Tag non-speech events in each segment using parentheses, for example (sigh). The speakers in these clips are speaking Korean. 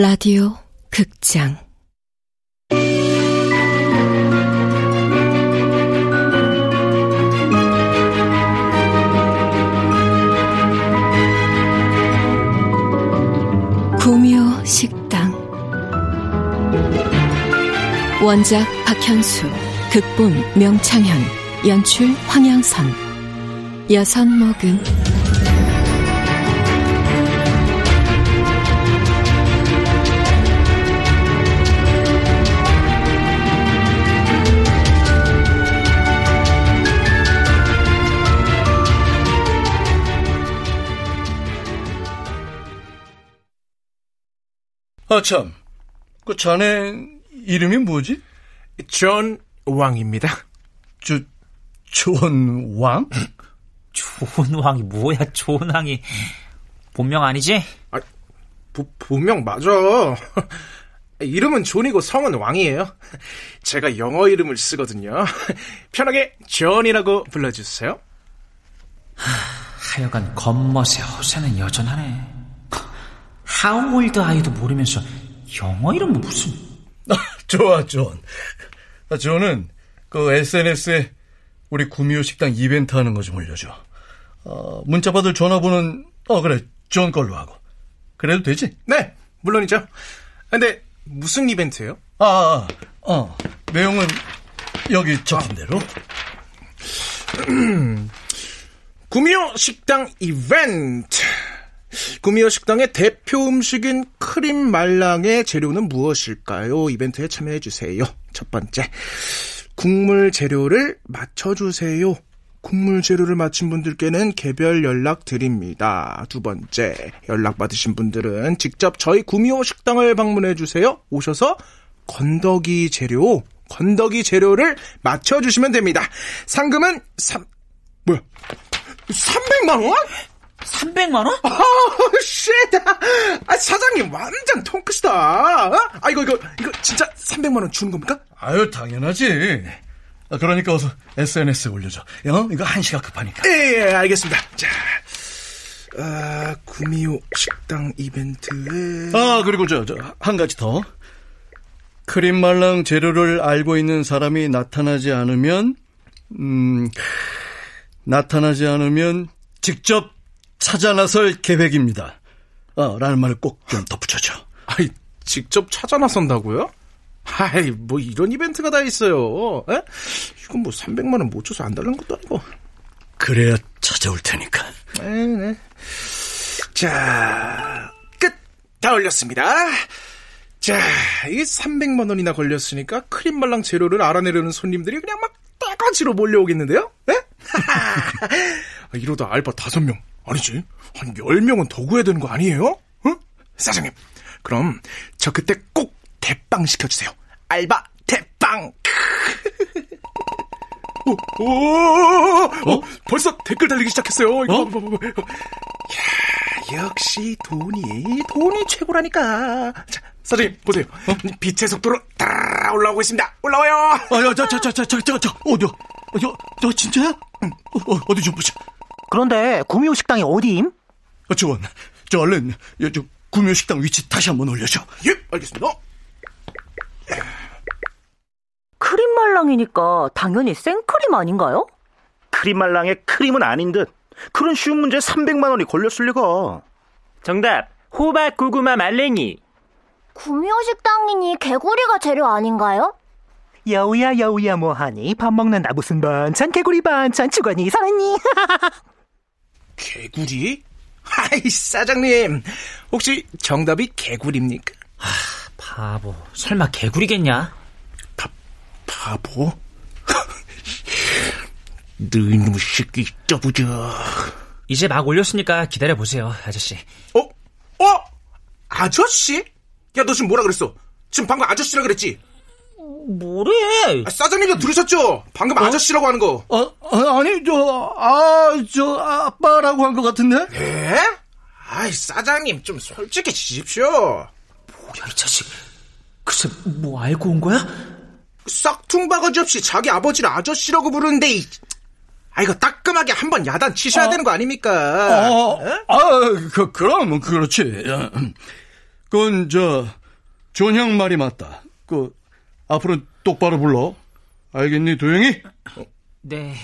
라디오 극장. 구묘 식당. 원작 박현수 극본 명창현 연출 황양선. 여선 목음 아, 참. 그 자네 이름이 뭐지? 존 왕입니다. 저, 존 왕? 좋은 왕이 뭐야, 좋은 왕이. 본명 아니지? 아, 부, 본명 맞아. (laughs) 이름은 존이고 성은 왕이에요. 제가 영어 이름을 쓰거든요. (laughs) 편하게 존이라고 불러주세요. 하여간 겉멋에 허세는 여전하네. 하울드 아이도 모르면서 영어 이름 뭐 무슨... 아, 좋아, 존. 아, 존은 그 SNS에 우리 구미호 식당 이벤트 하는 거 좀 올려줘. 어, 문자 받을 전화번호는, 어, 그래, 존 걸로 하고. 그래도 되지? 네, 물론이죠. 근데 무슨 이벤트예요? 아, 아, 어, 내용은 여기 적힌 대로. (clears throat) 구미호 식당 이벤트. 구미호 식당의 대표 음식인 크림 말랑의 재료는 무엇일까요? 이벤트에 참여해 주세요. 첫 번째. 국물 재료를 맞춰 주세요. 국물 재료를 맞힌 분들께는 개별 연락 드립니다. 두 번째. 연락 받으신 분들은 직접 저희 구미호 식당을 방문해 주세요. 오셔서 건더기 재료, 건더기 재료를 맞춰 주시면 됩니다. 상금은 3, 뭐야? 300만 원? 300만 원? 아, shit! 아, 사장님, 완전 통크시다. 어? 아, 이거, 이거, 이거, 진짜 300만 원 주는 겁니까? 아유, 당연하지. 아, 그러니까 어서 SNS에 올려줘. 어? 이거 한시가 급하니까. 예, 예, 알겠습니다. 자, 아, 구미호 식당 이벤트에. 아, 그리고 저, 저, 한 가지 더. 크림 말랑 재료를 알고 있는 사람이 나타나지 않으면, 음, 나타나지 않으면 직접 찾아 나설 계획입니다. 어, 라는 말을 꼭 좀 덧붙여줘. 아이, 직접 찾아 나선다고요? 아이, 뭐 이런 이벤트가 다 있어요. 에? 이건 뭐 300만 원 못 줘서 안 달라는 것도 아니고. 그래야 찾아올 테니까. 네네. 자, 끝! 다 올렸습니다. 자, 이게 300만 원이나 걸렸으니까 크림 말랑 재료를 알아내려는 손님들이 그냥 막 따가지로 몰려오겠는데요? 예? (laughs) 이러다 알바 5명, 아니지, 한 10명은 더 구해야 되는 거 아니에요? 응? 사장님, 그럼 저 그때 꼭 대빵 시켜주세요. 알바 대빵! 오, 오, 오, 어? 벌써 댓글 달리기 시작했어요. 이거 어? 야, 역시 돈이 돈이 최고라니까. 자, 사장님 보세요. 어? 빛의 속도로 따라 올라오고 있습니다. 올라와요. 아, 야, 저, 저, 저, 저, 저, 저, 저, 어디야? 어, 저, 저, 진짜야? 응. 어, 어, 어디 좀 보자. 그런데 구미호 식당이 어디임? 어, 조원, 저 얼른, 여, 저, 구묘 식당 위치 다시 한번 올려줘. 예, 알겠습니다. 크림 말랑이니까 당연히 생크림 아닌가요? 크림 말랑의 크림은 아닌 듯. 그런 쉬운 문제에 300만 원이 걸렸을 리가. 정답, 호박 고구마 말랭이. 구미호 식당이니 개구리가 재료 아닌가요? 여우야 여우야 뭐하니 밥 먹는다 무슨 반찬 개구리 반찬 주관이 살았니? (laughs) 개구리? 아이, 사장님. 혹시 정답이 개구리입니까? 바보, 설마 개구리겠냐? 바보? 너 이놈의 새끼 떠보자. 이제 막 올렸으니까 기다려보세요, 아저씨. 어? 어? 아저씨? 야, 너 지금 뭐라 그랬어? 지금 방금 아저씨라 그랬지? 뭐래? 아, 사장님도 들으셨죠? 방금 아저씨라고 하는 거. 어, 어, 아니, 저, 아, 저, 아빠라고 한 것 같은데? 에? 아이, 사장님, 좀 솔직해지십시오. 뭐야, 이 자식. 글쎄, 뭐 알고 온 거야? 싹퉁바가지 없이 자기 아버지를 아저씨라고 부르는데, 이... 아, 이거 따끔하게 한번 야단 치셔야 어. 되는 거 아닙니까? 어, 에? 아, 그, 그럼, 그렇지. 어, 그건 저 존형 말이 맞다. 그 앞으로 똑바로 불러. 알겠니, 도영이? 네.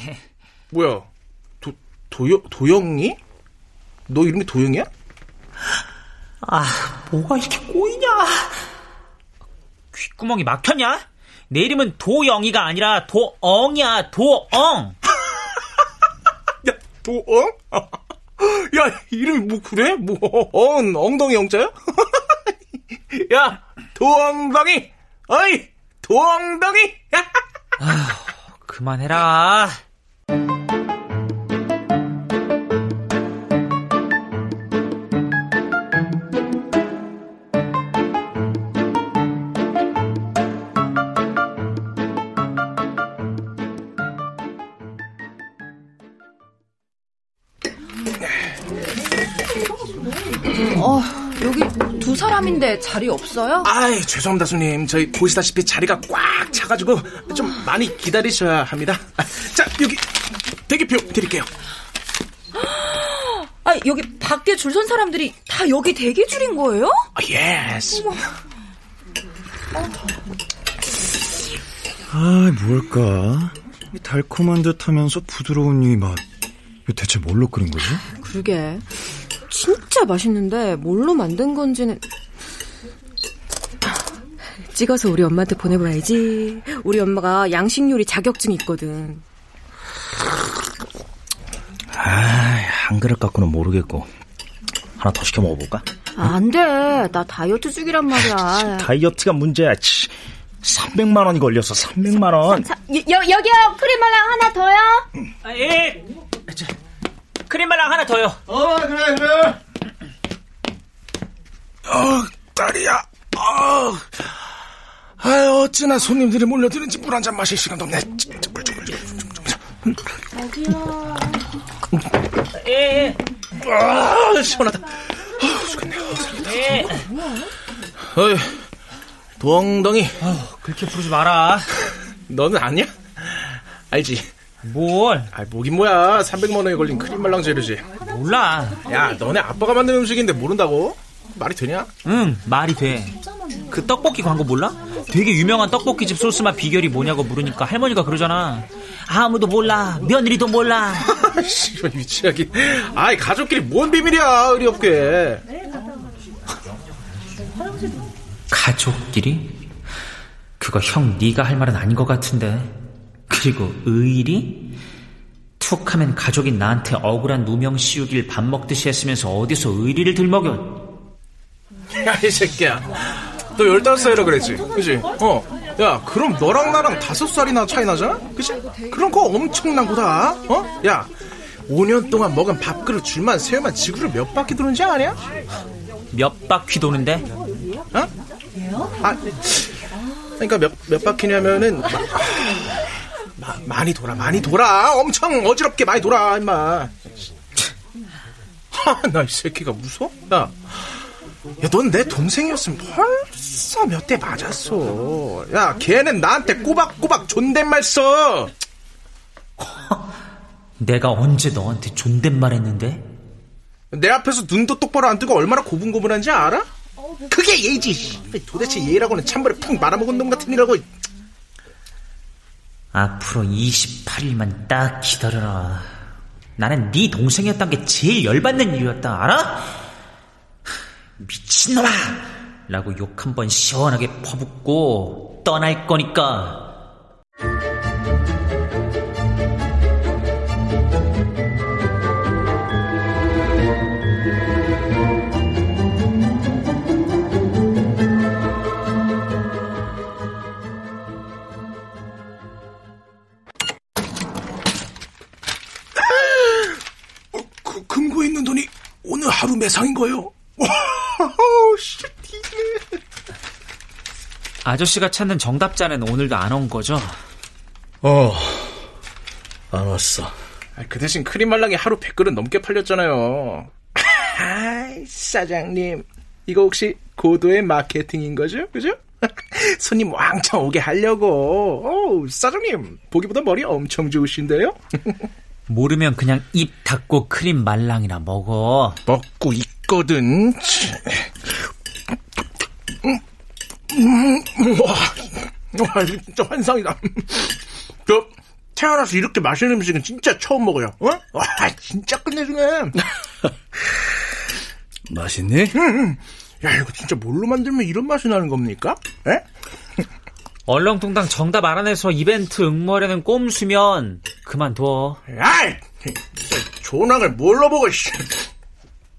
뭐야? 도 도영 도영이? 너 이름이 도영이야? 아, 뭐가 이렇게 꼬이냐? 귓구멍이 막혔냐? 내 이름은 도영이가 아니라 도엉이야, 도엉. (laughs) 야, 도엉? (laughs) 야, 이름이 뭐 그래? 뭐 엉, 엉덩이 엉자야? (laughs) 야, 도엉덩이! 어이, 도엉덩이! (laughs) 그만해라. 어, 여기 두 사람인데 자리 없어요? 아이, 죄송합니다, 손님. 저희 보시다시피 자리가 꽉 차가지고 좀 많이 기다리셔야 합니다. 아, 자, 여기 대기표 드릴게요. 아, 여기 밖에 줄 선 사람들이 다 여기 대기 줄인 거예요? 아, yes. 아, 뭘까? 이 달콤한 듯 하면서 부드러운 이 맛. 이거 대체 뭘로 끓인 거지? 그러게. 진짜 맛있는데 뭘로 만든 건지는 찍어서 우리 엄마한테 보내봐야지. 우리 엄마가 양식 요리 자격증이 있거든. 아, 한 그릇 갖고는 모르겠고. 하나 더 시켜 먹어볼까? 안 돼. 나 다이어트 중이란 말이야. 다이어트가 문제야. 치. 300만 원이 걸렸어. 300만 원. 자, 여, 여, 여기요. 크림말랑 하나 더요. 아, 예. 저, 크림말랑 하나 더요. 어, 그래, 그래. 어, 딸이야. 어. 아, 어찌나 손님들이 몰려드는지 물 한 잔 마실 시간도 없네. 예, 예. 아, 시원하다. 아, 죽겠네. 예. 어이, 도엉덩이. 그렇게 부르지 마라. 너는 아니야? 알지? 뭘? 아, 뭐긴 뭐야. 300만 원에 걸린 크림 말랑 재료지. 몰라. 야, 너네 아빠가 만든 음식인데 모른다고? 말이 되냐? 응, 말이 돼. 그 떡볶이 광고 몰라? 되게 유명한 떡볶이집 소스맛 비결이 뭐냐고 물으니까 할머니가 그러잖아. 아무도 몰라. 며느리도 몰라. (laughs) 씨발 유치하긴. 아이 가족끼리 뭔 비밀이야 의리 없게. 가족끼리? 그거 형 네가 할 말은 아닌 것 같은데. 그리고 의리? 툭 하면 가족인 나한테 억울한 누명 씌우길 밥 먹듯이 했으면서 어디서 의리를 들먹여. 야 이 새끼야. 너 열다섯 살이라 그랬지, 그지? 어. 야 그럼 너랑 나랑 다섯 살이나 차이 나잖아, 그지? 그런 거 엄청난 거다. 어? 야. 5년 동안 먹은 밥그릇 줄만 세우면 지구를 몇 바퀴 도는지 아냐? 몇 바퀴 도는데? 어? 아, 그러니까 몇, 몇 바퀴냐면은 마, 마, 많이 돌아, 많이 돌아. 엄청 어지럽게 많이 돌아, 임마. 하, 나 이 새끼가 무서워? 야, 야, 넌 내 동생이었으면 벌써 몇 대 맞았어. 야, 걔는 나한테 꼬박꼬박 존댓말 써. (laughs) 내가 언제 너한테 존댓말 했는데? 내 앞에서 눈도 똑바로 안 뜨고 얼마나 고분고분한지 알아? 그게 예의지. 도대체 예의라고는 찬물에 푹 말아먹은 놈 같은 이라고. 앞으로 28일만 딱 기다려라. 나는 네 동생이었던 게 제일 열받는 이유였다. 알아? 미친놈아! 라고 욕 한 번 시원하게 퍼붓고 떠날 거니까. 매상인 거예요. 씨, 아저씨가 찾는 정답자는 오늘도 안 온 거죠? 어, 안 왔어. 아, 그 대신 크림 말랑이 하루 100그릇 넘게 팔렸잖아요. 아이, 사장님. 이거 혹시 고도의 마케팅인 거죠? 그죠? (laughs) 손님 왕창 오게 하려고. 오, 사장님. 보기보다 머리 엄청 좋으신데요? (laughs) 모르면 그냥 입 닫고 크림 말랑이나 먹어. 먹고 있거든. 음, 와, 진짜 환상이다. 저, 태어나서 이렇게 맛있는 음식은 진짜 처음 먹어요. 어? 와, 진짜 끝내주네. 맛있니? 야, 이거 진짜 뭘로 만들면 이런 맛이 나는 겁니까? 에? 얼렁뚱땅 정답 알아내서 이벤트 응모하려는 꼼수면 그만둬. 아이, 조낭을 뭘로 보고, 씨.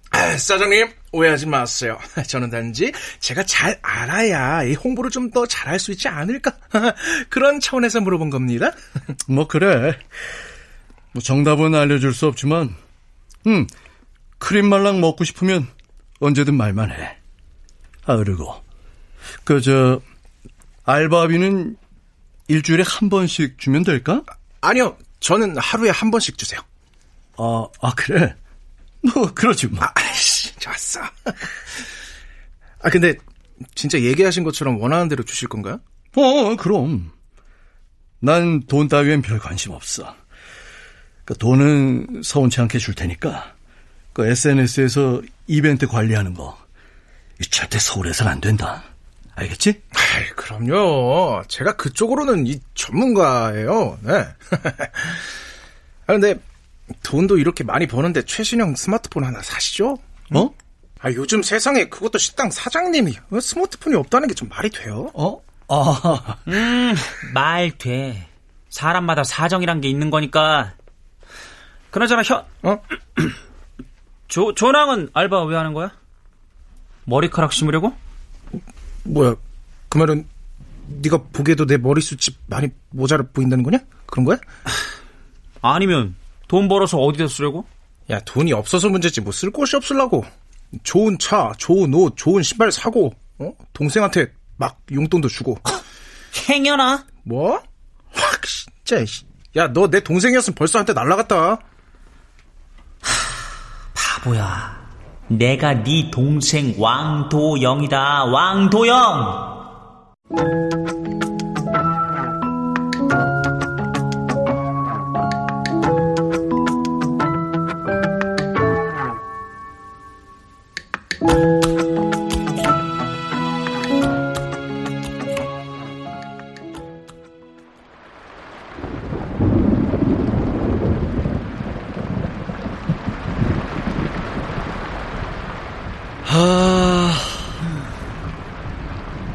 아, 사장님, 오해하지 마세요. (laughs) 저는 단지 제가 잘 알아야 이 홍보를 좀 더 잘할 수 있지 않을까? (laughs) 그런 차원에서 물어본 겁니다. (laughs) 뭐 그래. 뭐 정답은 알려줄 수 없지만, 음 크림 말랑 먹고 싶으면 언제든 말만 해. 아 그리고 그 저 알바비는 일주일에 한 번씩 주면 될까? 아니요, 저는 하루에 한 번씩 주세요. 아, 아 그래. 뭐 그러지 뭐. 아, 씨, 좋았어. 아, 근데 진짜 얘기하신 것처럼 원하는 대로 주실 건가요? 어, 그럼. 난 돈 따위엔 별 관심 없어. 그 돈은 서운치 않게 줄 테니까. 그 SNS에서 이벤트 관리하는 거. 이 절대 서울에선 안 된다. 알겠지? 아이, 그럼요. 제가 그쪽으로는 이 전문가예요. 네. (laughs) 아, 근데 돈도 이렇게 많이 버는데 최신형 스마트폰 하나 사시죠? 어? 아, 요즘 세상에 그것도 식당 사장님이 어, 스마트폰이 없다는 게 좀 말이 돼요? 어? 아, (laughs) 음, 말 돼. 사람마다 사정이란 게 있는 거니까. 그나저나 현, 어? (clears throat) 조, 조낭은 알바 왜 하는 거야? 머리카락 심으려고? 뭐야, 그 말은 네가 보기에도 내 머리숱이 많이 모자라 보인다는 거냐? 그런 거야? (laughs) 아니면 돈 벌어서 어디다 쓰려고? 야, 돈이 없어서 문제지 뭐 쓸 곳이 없을라고. 좋은 차, 좋은 옷, 좋은 신발 사고, 어? 동생한테 막 용돈도 주고. (laughs) 행여나? 뭐? 확 진짜. 씨. 야, 너 내 동생이었으면 벌써 한테 날라갔다. 바보야. 내가 네 동생 왕도영이다. 왕도영.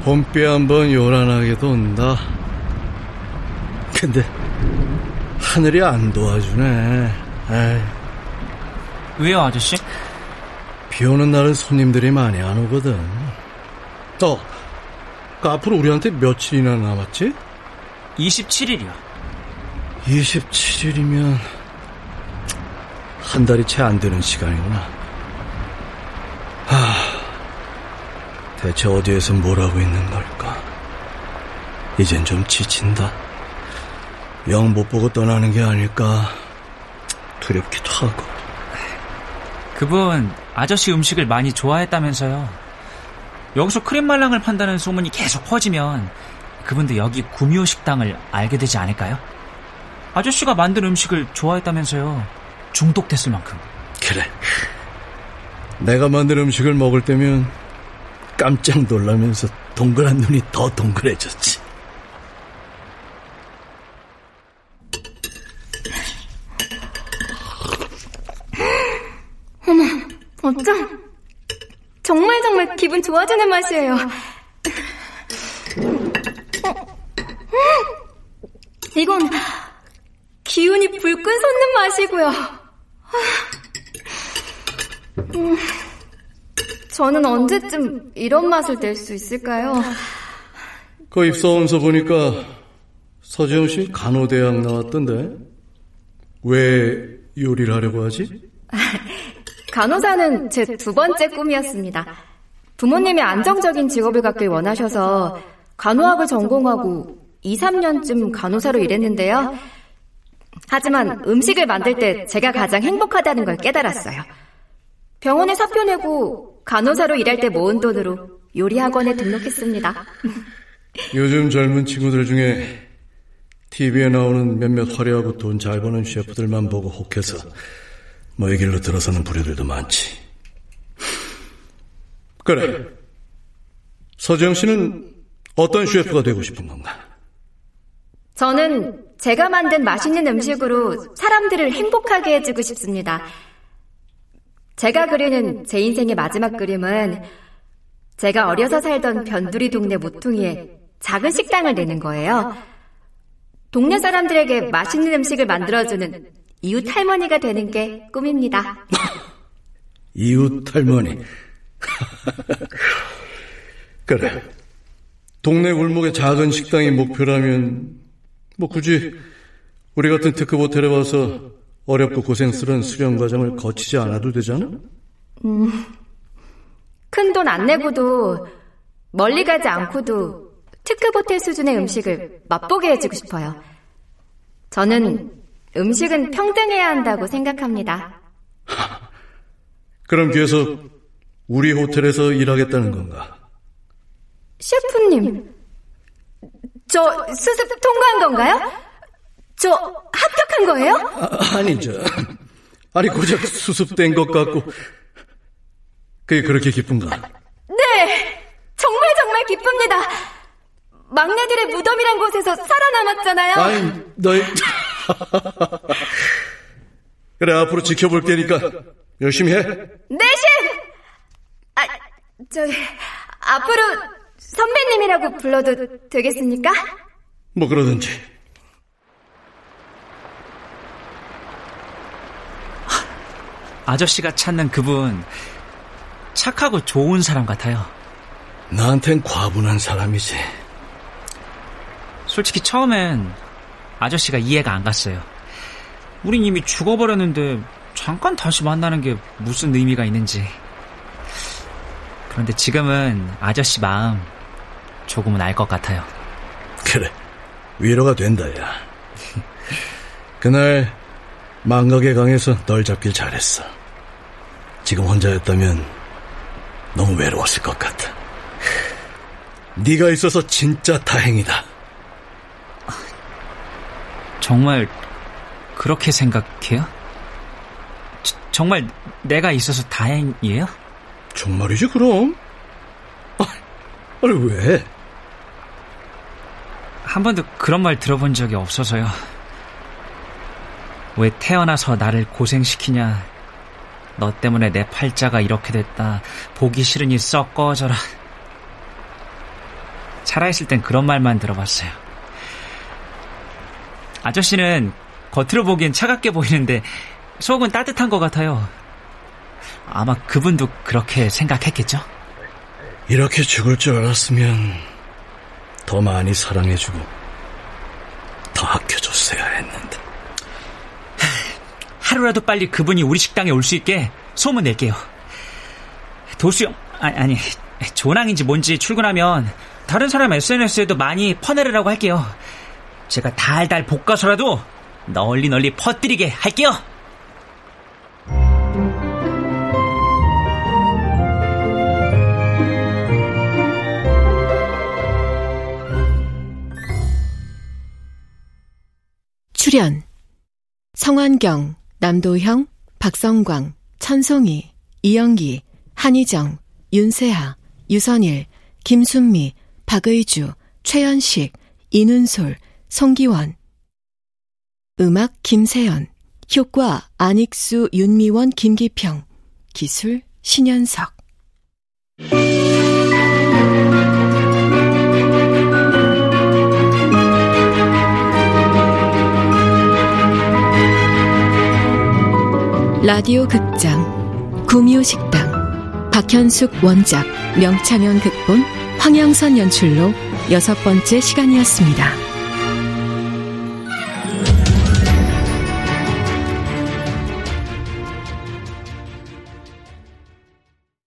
봄비 한번 요란하게 돈다. 근데 하늘이 안 도와주네. 에이, 왜요, 아저씨? 비 오는 날은 손님들이 많이 안 오거든. 어, 그 앞으로 우리한테 며칠이나 남았지? 27일이요. 27일이면 한 달이 채 안 되는 시간이구나. 대체 어디에서 뭘 하고 있는 걸까? 이젠 좀 지친다. 영 못 보고 떠나는 게 아닐까 두렵기도 하고. 그분 아저씨 음식을 많이 좋아했다면서요. 여기서 크림 말랑을 판다는 소문이 계속 퍼지면 그분도 여기 구미호 식당을 알게 되지 않을까요? 아저씨가 만든 음식을 좋아했다면서요. 중독됐을 만큼. 그래. 내가 만든 음식을 먹을 때면 깜짝 놀라면서 동그란 눈이 더 동그래졌지. 어쩜 정말 정말 기분 좋아지는 맛이에요. 이건 기운이 불끈 솟는 맛이고요. 음, 저는 언제쯤 이런 맛을 낼 수 있을까요? 그 입사원서 보니까 서재훈 씨 간호대학 나왔던데 왜 요리를 하려고 하지? (laughs) 간호사는 제 두 번째 꿈이었습니다. 부모님이 안정적인 직업을 갖길 원하셔서 간호학을 전공하고 2, 3년쯤 간호사로 일했는데요. 하지만 음식을 만들 때 제가 가장 행복하다는 걸 깨달았어요. 병원에 사표 내고 간호사로 일할 때 모은 돈으로 요리학원에 등록했습니다. (laughs) 요즘 젊은 친구들 중에 TV에 나오는 몇몇 화려하고 돈 잘 버는 셰프들만 보고 혹해서 뭐이 길로 들어서는 부류들도 많지. 그래. 서재영 씨는 어떤 셰프가 되고 싶은 건가? 저는 제가 만든 맛있는 음식으로 사람들을 행복하게 해주고 싶습니다. 제가 그리는 제 인생의 마지막 그림은 제가 어려서 살던 변두리 동네 모퉁이에 작은 식당을 내는 거예요. 동네 사람들에게 맛있는 음식을 만들어주는 이웃 할머니가 되는 게 꿈입니다. (laughs) 이웃 할머니. (laughs) 그래. 동네 골목의 작은 식당이 목표라면 뭐 굳이 우리 같은 특급 호텔에 와서 어렵고 고생스러운 수련 과정을 거치지 않아도 되잖아? 음, 큰 돈 안 내고도 멀리 가지 않고도 특급 호텔 수준의 음식을 맛보게 해주고 싶어요. 저는 음식은 평등해야 한다고 생각합니다. (laughs) 그럼 뒤에서 우리 호텔에서 일하겠다는 건가? 셰프님, 저 수습 통과한 건가요? 저 합격한 거예요? 아, 아니죠. 아니 고작 수습된 것 같고 그게 그렇게 기쁜가? 네, 정말 정말 기쁩니다. 막내들의 무덤이란 곳에서 살아남았잖아요. 아니, 너희 그래 앞으로 지켜볼 테니까 열심히 해. 네, 셰프. 아, 저 앞으로 선배님이라고 불러도 되겠습니까? 뭐 그러든지. 아저씨가 찾는 그분 착하고 좋은 사람 같아요. 나한텐 과분한 사람이지. 솔직히 처음엔 아저씨가 이해가 안 갔어요. 우린 이미 죽어버렸는데 잠깐 다시 만나는 게 무슨 의미가 있는지. 그런데 지금은 아저씨 마음 조금은 알 것 같아요. 그래, 위로가 된다, 야. 그날 망각의 강에서 널 잡길 잘했어. 지금 혼자였다면 너무 외로웠을 것 같아. 네가 있어서 진짜 다행이다. 정말 그렇게 생각해요? 저, 정말 내가 있어서 다행이에요? 정말이지 그럼. 아, 아니 왜? 한 번도 그런 말 들어본 적이 없어서요. 왜 태어나서 나를 고생시키냐. 너 때문에 내 팔자가 이렇게 됐다. 보기 싫으니 썩 꺼져라. 살아있을 땐 그런 말만 들어봤어요. 아저씨는 겉으로 보기엔 차갑게 보이는데 속은 따뜻한 것 같아요. 아마 그분도 그렇게 생각했겠죠? 이렇게 죽을 줄 알았으면 더 많이 사랑해주고 더 아껴줬어야 했는데. 하루라도 빨리 그분이 우리 식당에 올 수 있게 소문 낼게요. 도수영, 아니, 아니, 조낭인지 뭔지 출근하면 다른 사람 SNS에도 많이 퍼내려고 할게요. 제가 달달 볶아서라도 널리 널리 퍼뜨리게 할게요. 출연 성환경, 남도형, 박성광, 천송이, 이영기, 한희정, 윤세아, 유선일, 김순미, 박의주, 최연식, 이눈솔, 송기원. 음악 김세연 효과 안익수, 윤미원, 김기평. 기술 신현석 라디오 극장 구미호식당 박현숙 원작 명창현 극본 황영선 연출로 여섯 번째 시간이었습니다.